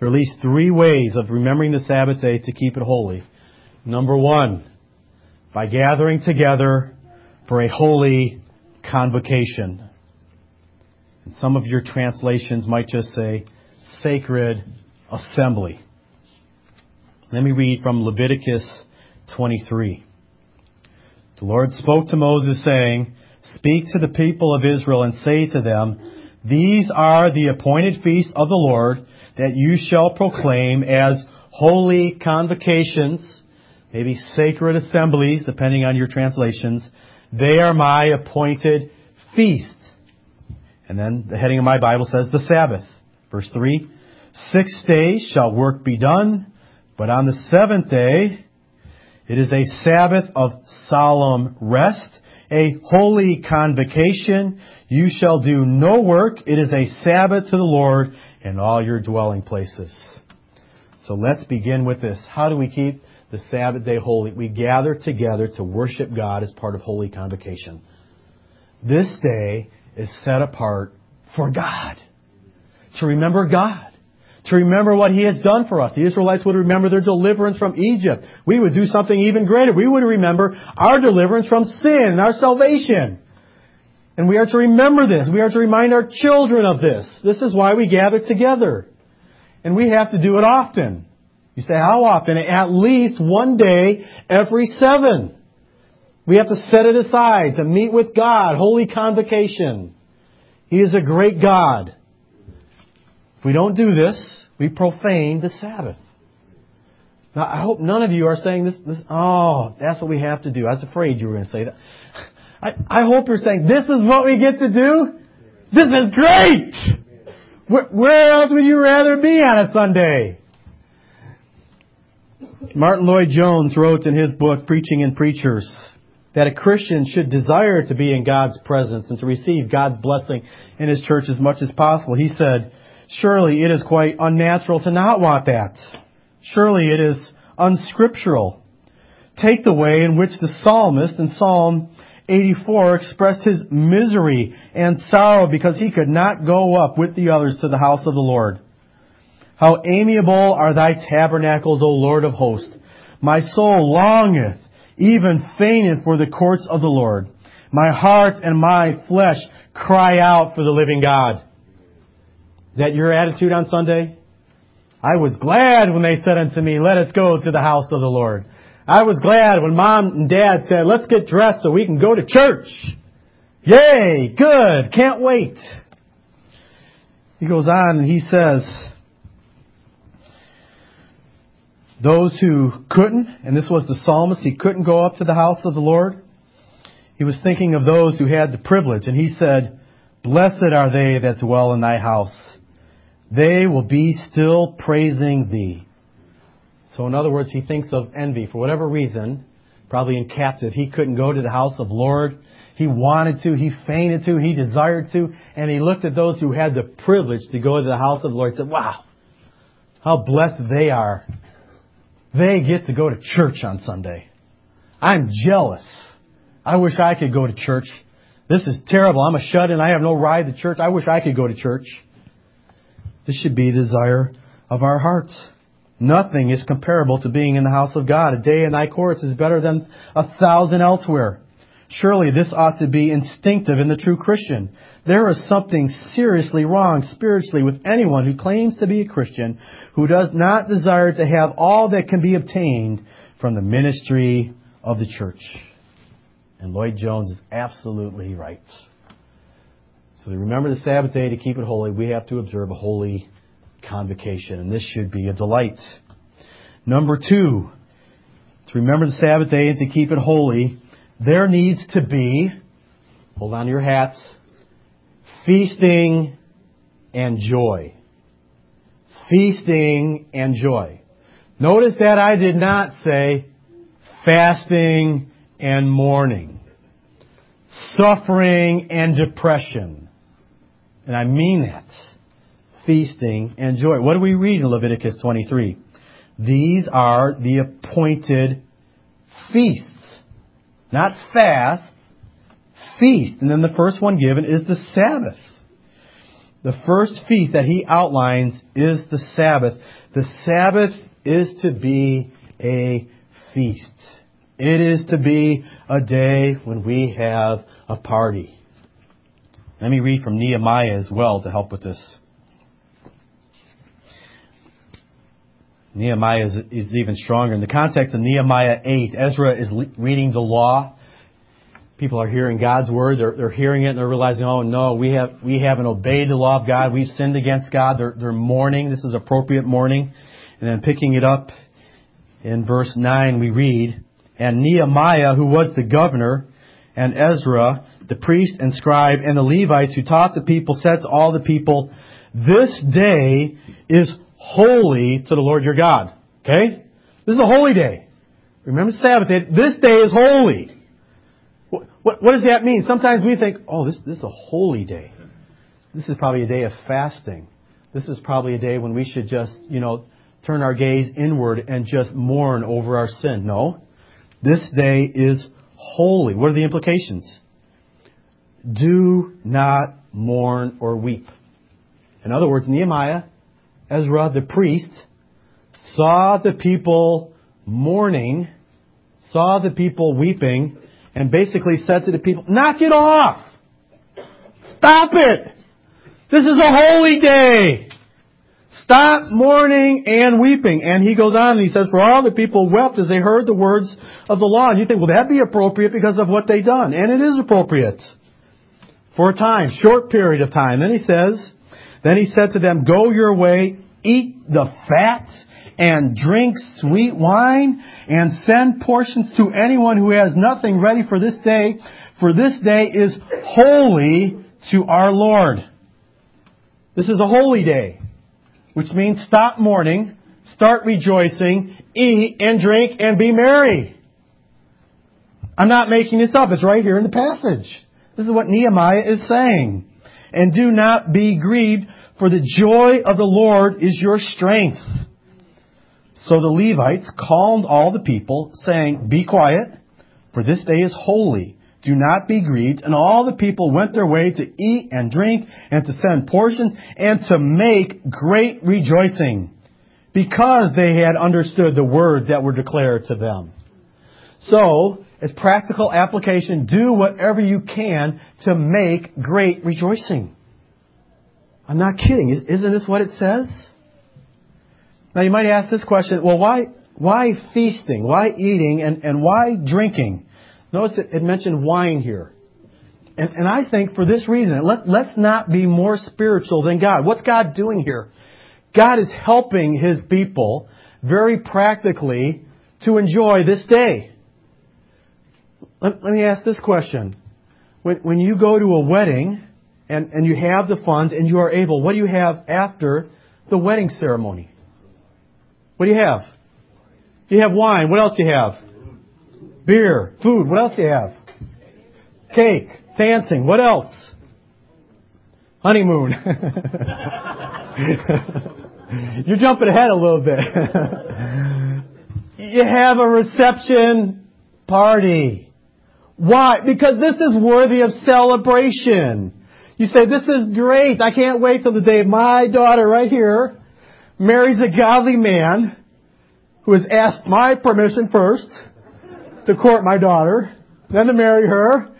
There are at least three ways of remembering the Sabbath day to keep it holy. Number one, by gathering together for a holy convocation. And some of your translations might just say sacred assembly. Let me read from Leviticus 23. The Lord spoke to Moses saying, Speak to the people of Israel and say to them, These are the appointed feasts of the Lord that you shall proclaim as holy convocations, maybe sacred assemblies, depending on your translations. They are my appointed feast. And then the heading of my Bible says the Sabbath. Verse 3, Six days shall work be done, but on the seventh day it is a Sabbath of solemn rest, a holy convocation. You shall do no work. It is a Sabbath to the Lord in all your dwelling places. So let's begin with this. How do we keep the Sabbath day holy? We gather together to worship God as part of holy convocation. This day is set apart for God. To remember God to remember what He has done for us. The Israelites would remember their deliverance from Egypt. We would do something even greater. We would remember our deliverance from sin and our salvation. And we are to remember this. We are to remind our children of this. This is why we gather together. And we have to do it often. You say, how often? At least one day every seven. We have to set it aside to meet with God. Holy convocation. He is a great God. If we don't do this, we profane the Sabbath. Now, I hope none of you are saying this, this oh, that's what we have to do. I was afraid you were going to say that. I, I hope you're saying, this is what we get to do? This is great! Where, where else would you rather be on a Sunday? Martyn Lloyd-Jones wrote in his book, Preaching and Preachers, that a Christian should desire to be in God's presence and to receive God's blessing in His church as much as possible. He said, Surely it is quite unnatural to not want that. Surely it is unscriptural. Take the way in which the psalmist in Psalm 84 expressed his misery and sorrow because he could not go up with the others to the house of the Lord. How amiable are thy tabernacles, O Lord of hosts. My soul longeth, even fainteth for the courts of the Lord. My heart and my flesh cry out for the living God. Is that your attitude on Sunday? I was glad when they said unto me, let us go to the house of the Lord. I was glad when mom and dad said, let's get dressed so we can go to church. Yay, good, can't wait. He goes on and he says, those who couldn't, and this was the psalmist, he couldn't go up to the house of the Lord. He was thinking of those who had the privilege, and he said, Blessed are they that dwell in thy house they will be still praising thee. So in other words, he thinks of envy. For whatever reason, probably in captive, he couldn't go to the house of Lord. He wanted to, he fainted to, he desired to, and he looked at those who had the privilege to go to the house of the Lord and said, wow, how blessed they are. They get to go to church on Sunday. I'm jealous. I wish I could go to church. This is terrible. I'm a shut-in. I have no ride to church. I wish I could go to church. This should be the desire of our hearts. Nothing is comparable to being in the house of God. A day in thy courts is better than a thousand elsewhere. Surely this ought to be instinctive in the true Christian. There is something seriously wrong spiritually with anyone who claims to be a Christian who does not desire to have all that can be obtained from the ministry of the church. And Lloyd-Jones is absolutely right. So to remember the Sabbath day to keep it holy, we have to observe a holy convocation, and this should be a delight. Number two, to remember the Sabbath day and to keep it holy, there needs to be, hold on to your hats, feasting and joy. Feasting and joy. Notice that I did not say fasting and mourning, suffering and depression. And I mean that. Feasting and joy. What do we read in Leviticus 23? These are the appointed feasts. Not fast, feast. And then the first one given is the Sabbath. The first feast that he outlines is the Sabbath. The Sabbath is to be a feast. It is to be a day when we have a party. Let me read from Nehemiah as well to help with this. Nehemiah is, is, even stronger. In the context of Nehemiah 8, Ezra is le- reading the law. People are hearing God's word. They're, they're hearing it and they're realizing, oh no, we, have, we haven't obeyed the law of God. We've sinned against God. They're, they're mourning. This is appropriate mourning. And then picking it up in verse 9, we read, And Nehemiah, who was the governor, and Ezra, the priest and scribe, and the Levites who taught the people, said to all the people, This day is holy to the Lord your God. Okay? This is a holy day. Remember Sabbath day. This day is holy. What, what, what, does that mean? Sometimes we think, oh, this, this is a holy day. This is probably a day of fasting. This is probably a day when we should just, you know, turn our gaze inward and just mourn over our sin. No. This day is holy. What are the implications? Do not mourn or weep. In other words, Nehemiah Ezra the priest saw the people mourning, saw the people weeping, and basically said to the people, knock it off! Stop it! This is a holy day! Stop mourning and weeping. And he goes on and he says, for all the people wept as they heard the words of the law. And you think, well, that'd be appropriate because of what they've done. And it is appropriate. For a time, short period of time. Then he says, then he said to them, Go your way, eat the fat, and drink sweet wine, and send portions to anyone who has nothing ready for this day, for this day is holy to our Lord. This is a holy day, which means stop mourning, start rejoicing, eat and drink and be merry. I'm not making this up. It's right here in the passage. This is what Nehemiah is saying. And do not be grieved, for the joy of the Lord is your strength. So the Levites calmed all the people, saying, Be quiet, for this day is holy. Do not be grieved. And all the people went their way to eat and drink and to send portions and to make great rejoicing because they had understood the words that were declared to them. So, as practical application, do whatever you can to make great rejoicing. I'm not kidding. Isn't this what it says? Now you might ask this question, well, why, why feasting? Why eating? And, and why drinking? Notice it, it mentioned wine here. And, and I think for this reason, let, let's not be more spiritual than God. What's God doing here? God is helping His people very practically to enjoy this day. Let, let me ask this question. When, when you go to a wedding, and, and you have the funds and you are able, what do you have after the wedding ceremony? What do you have? You have wine. What else do you have? Beer, food. What else do you have? Cake, dancing. What else? Honeymoon. You're jumping ahead a little bit. you have a reception party. Why? Because this is worthy of celebration. You say, this is great. I can't wait till the day my daughter right here marries a godly man who has asked my permission first to court my daughter, then to marry her.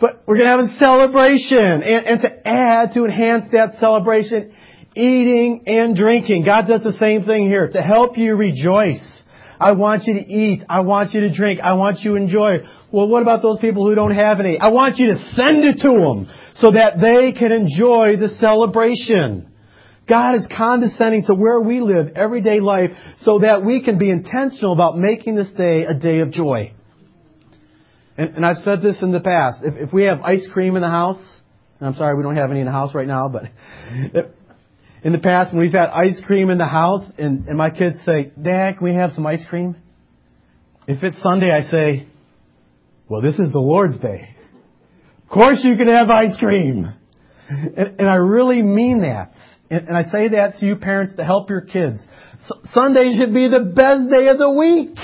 But we're going to have a celebration and, and to add, to enhance that celebration, eating and drinking. God does the same thing here to help you rejoice. I want you to eat. I want you to drink. I want you to enjoy. Well, what about those people who don't have any? I want you to send it to them so that they can enjoy the celebration. God is condescending to where we live everyday life so that we can be intentional about making this day a day of joy. And, and I've said this in the past. If, if we have ice cream in the house, I'm sorry we don't have any in the house right now, but in the past when we've had ice cream in the house and, and my kids say, Dad, can we have some ice cream? If it's Sunday, I say, well, this is the Lord's Day. Of course you can have ice cream. And, and I really mean that. And, and, I say that to you parents to help your kids. Sunday should be the best day of the week.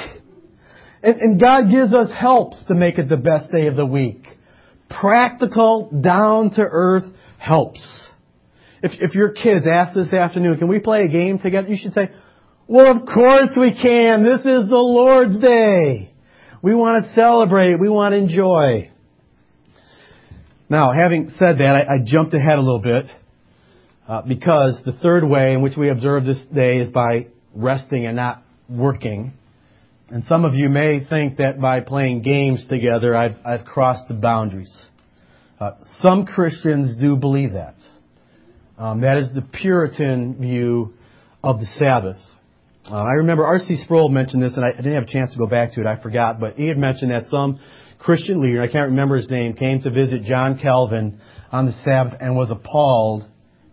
And, and God gives us helps to make it the best day of the week. Practical, down to earth helps. If, if your kids ask this afternoon, can we play a game together? You should say, well, of course we can. This is the Lord's day. We want to celebrate. We want to enjoy. Now, having said that, I, I jumped ahead a little bit uh, because the third way in which we observe this day is by resting and not working. And some of you may think that by playing games together, I've, I've crossed the boundaries. Uh, some Christians do believe that. Um, that is the Puritan view of the Sabbath. Uh, I remember R.C. Sproul mentioned this, and I, I didn't have a chance to go back to it. I forgot, but he had mentioned that some Christian leader, I can't remember his name, came to visit John Calvin on the Sabbath and was appalled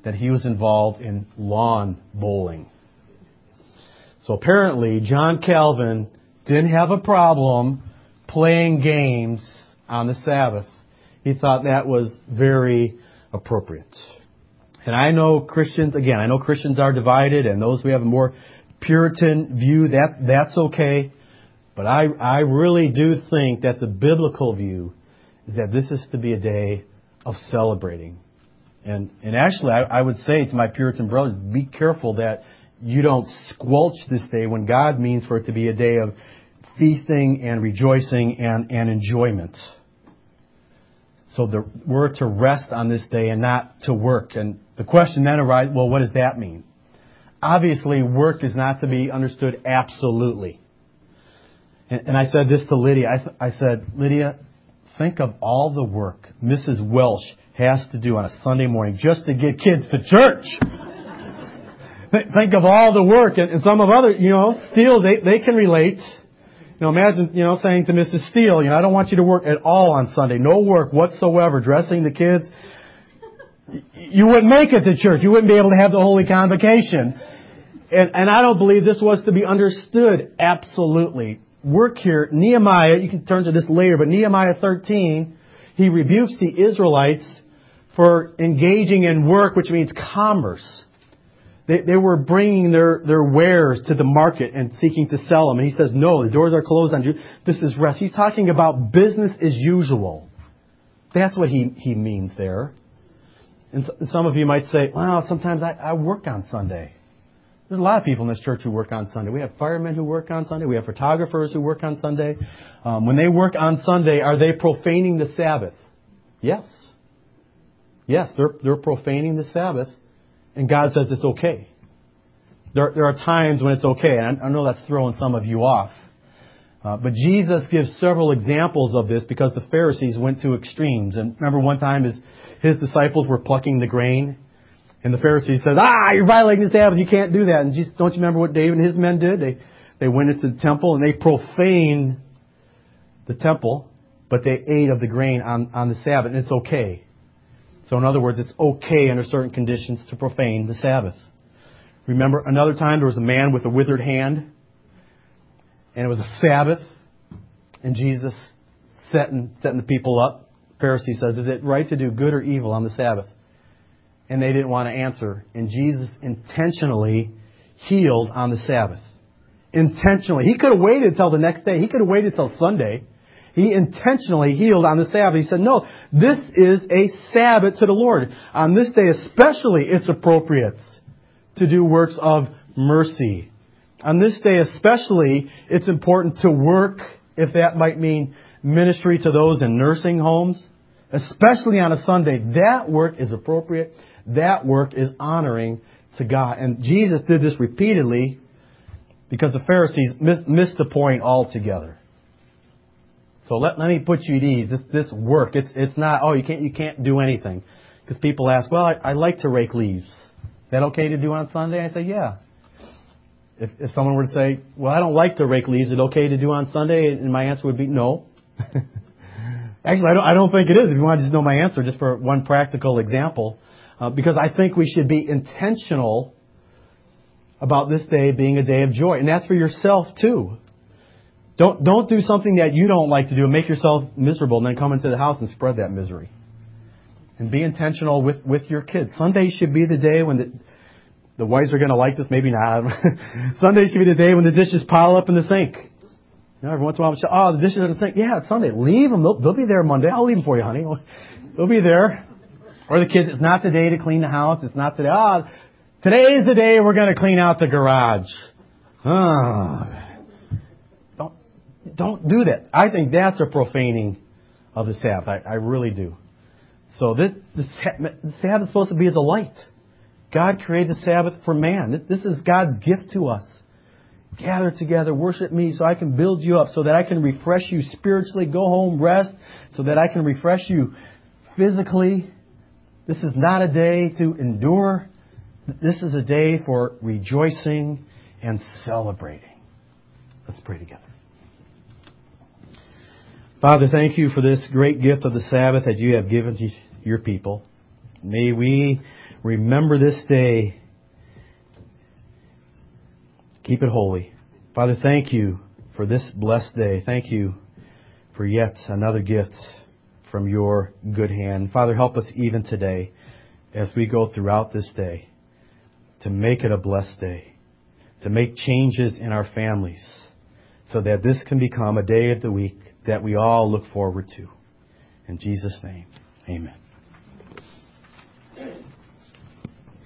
that he was involved in lawn bowling. So apparently, John Calvin didn't have a problem playing games on the Sabbath. He thought that was very appropriate. And I know Christians, again, I know Christians are divided and those who have a more Puritan view, that, that's okay. But I, I really do think that the biblical view is that this is to be a day of celebrating. And, and actually, I, I would say to my Puritan brothers, be careful that you don't squelch this day when God means for it to be a day of feasting and rejoicing and, and enjoyment. So the, we're to rest on this day and not to work. And the question then arises, well, what does that mean? Obviously, work is not to be understood absolutely. And, and I said this to Lydia. I, th- I said, Lydia, think of all the work Mrs. Welsh has to do on a Sunday morning just to get kids to church. think of all the work and, and some of other, you know, Steele, they, they can relate. You know, imagine, you know, saying to Mrs. Steele, you know, I don't want you to work at all on Sunday. No work whatsoever. Dressing the kids. You wouldn't make it to church. You wouldn't be able to have the Holy Convocation. And, and I don't believe this was to be understood absolutely. Work here, Nehemiah, you can turn to this later, but Nehemiah 13, he rebukes the Israelites for engaging in work, which means commerce. They, they were bringing their, their wares to the market and seeking to sell them. And he says, no, the doors are closed on you. This is rest. He's talking about business as usual. That's what he, he means there. And some of you might say, well, sometimes I, I work on Sunday. There's a lot of people in this church who work on Sunday. We have firemen who work on Sunday. We have photographers who work on Sunday. Um, when they work on Sunday, are they profaning the Sabbath? Yes. Yes, they're, they're profaning the Sabbath, and God says it's okay. There, there are times when it's okay, and I, I know that's throwing some of you off. Uh, but Jesus gives several examples of this because the Pharisees went to extremes. And remember one time his, his disciples were plucking the grain, and the Pharisees said, ah, you're violating the Sabbath, you can't do that. And Jesus, don't you remember what David and his men did? They, they went into the temple and they profaned the temple, but they ate of the grain on, on the Sabbath, and it's okay. So in other words, it's okay under certain conditions to profane the Sabbath. Remember another time there was a man with a withered hand, and it was a Sabbath, and Jesus setting, setting the people up. Pharisee says, is it right to do good or evil on the Sabbath? and they didn't want to answer. And Jesus intentionally healed on the Sabbath. Intentionally. He could have waited until the next day. He could have waited until Sunday. He intentionally healed on the Sabbath. He said, no, this is a Sabbath to the Lord. On this day especially, it's appropriate to do works of mercy. On this day especially, it's important to work, if that might mean ministry to those in nursing homes, especially on a Sunday. That work is appropriate that work is honoring to God. And Jesus did this repeatedly because the Pharisees missed, missed the point altogether. So let, let me put you at ease. This, this work, it's, it's not, oh, you can't, you can't do anything. Because people ask, well, I, I like to rake leaves. Is that okay to do on Sunday? I say, yeah. If, if someone were to say, well, I don't like to rake leaves, is it okay to do on Sunday? And my answer would be no. Actually, I don't, I don't think it is. If you want to just know my answer, just for one practical example, uh, because I think we should be intentional about this day being a day of joy. And that's for yourself too. Don't, don't do something that you don't like to do and make yourself miserable and then come into the house and spread that misery. And be intentional with, with your kids. Sunday should be the day when the, the wives are going to like this, maybe not. Sunday should be the day when the dishes pile up in the sink. You know, every once in a while, oh, the dishes are in the sink. Yeah, it's Sunday. Leave them. They'll, they'll be there Monday. I'll leave them for you, honey. They'll be there. Or the kids, it's not the day to clean the house. It's not today. Ah, today is the day we're going to clean out the garage. Ah. Don't, don't do that. I think that's a profaning of the Sabbath. I, I really do. So this, the Sabbath is supposed to be a delight. God created the Sabbath for man. This is God's gift to us. Gather together, worship me so I can build you up, so that I can refresh you spiritually, go home, rest, so that I can refresh you physically. This is not a day to endure. This is a day for rejoicing and celebrating. Let's pray together. Father, thank you for this great gift of the Sabbath that you have given to your people. May we remember this day. Keep it holy. Father, thank you for this blessed day. Thank you for yet another gift from your good hand. Father, help us even today as we go throughout this day to make it a blessed day, to make changes in our families so that this can become a day of the week that we all look forward to. In Jesus' name, amen.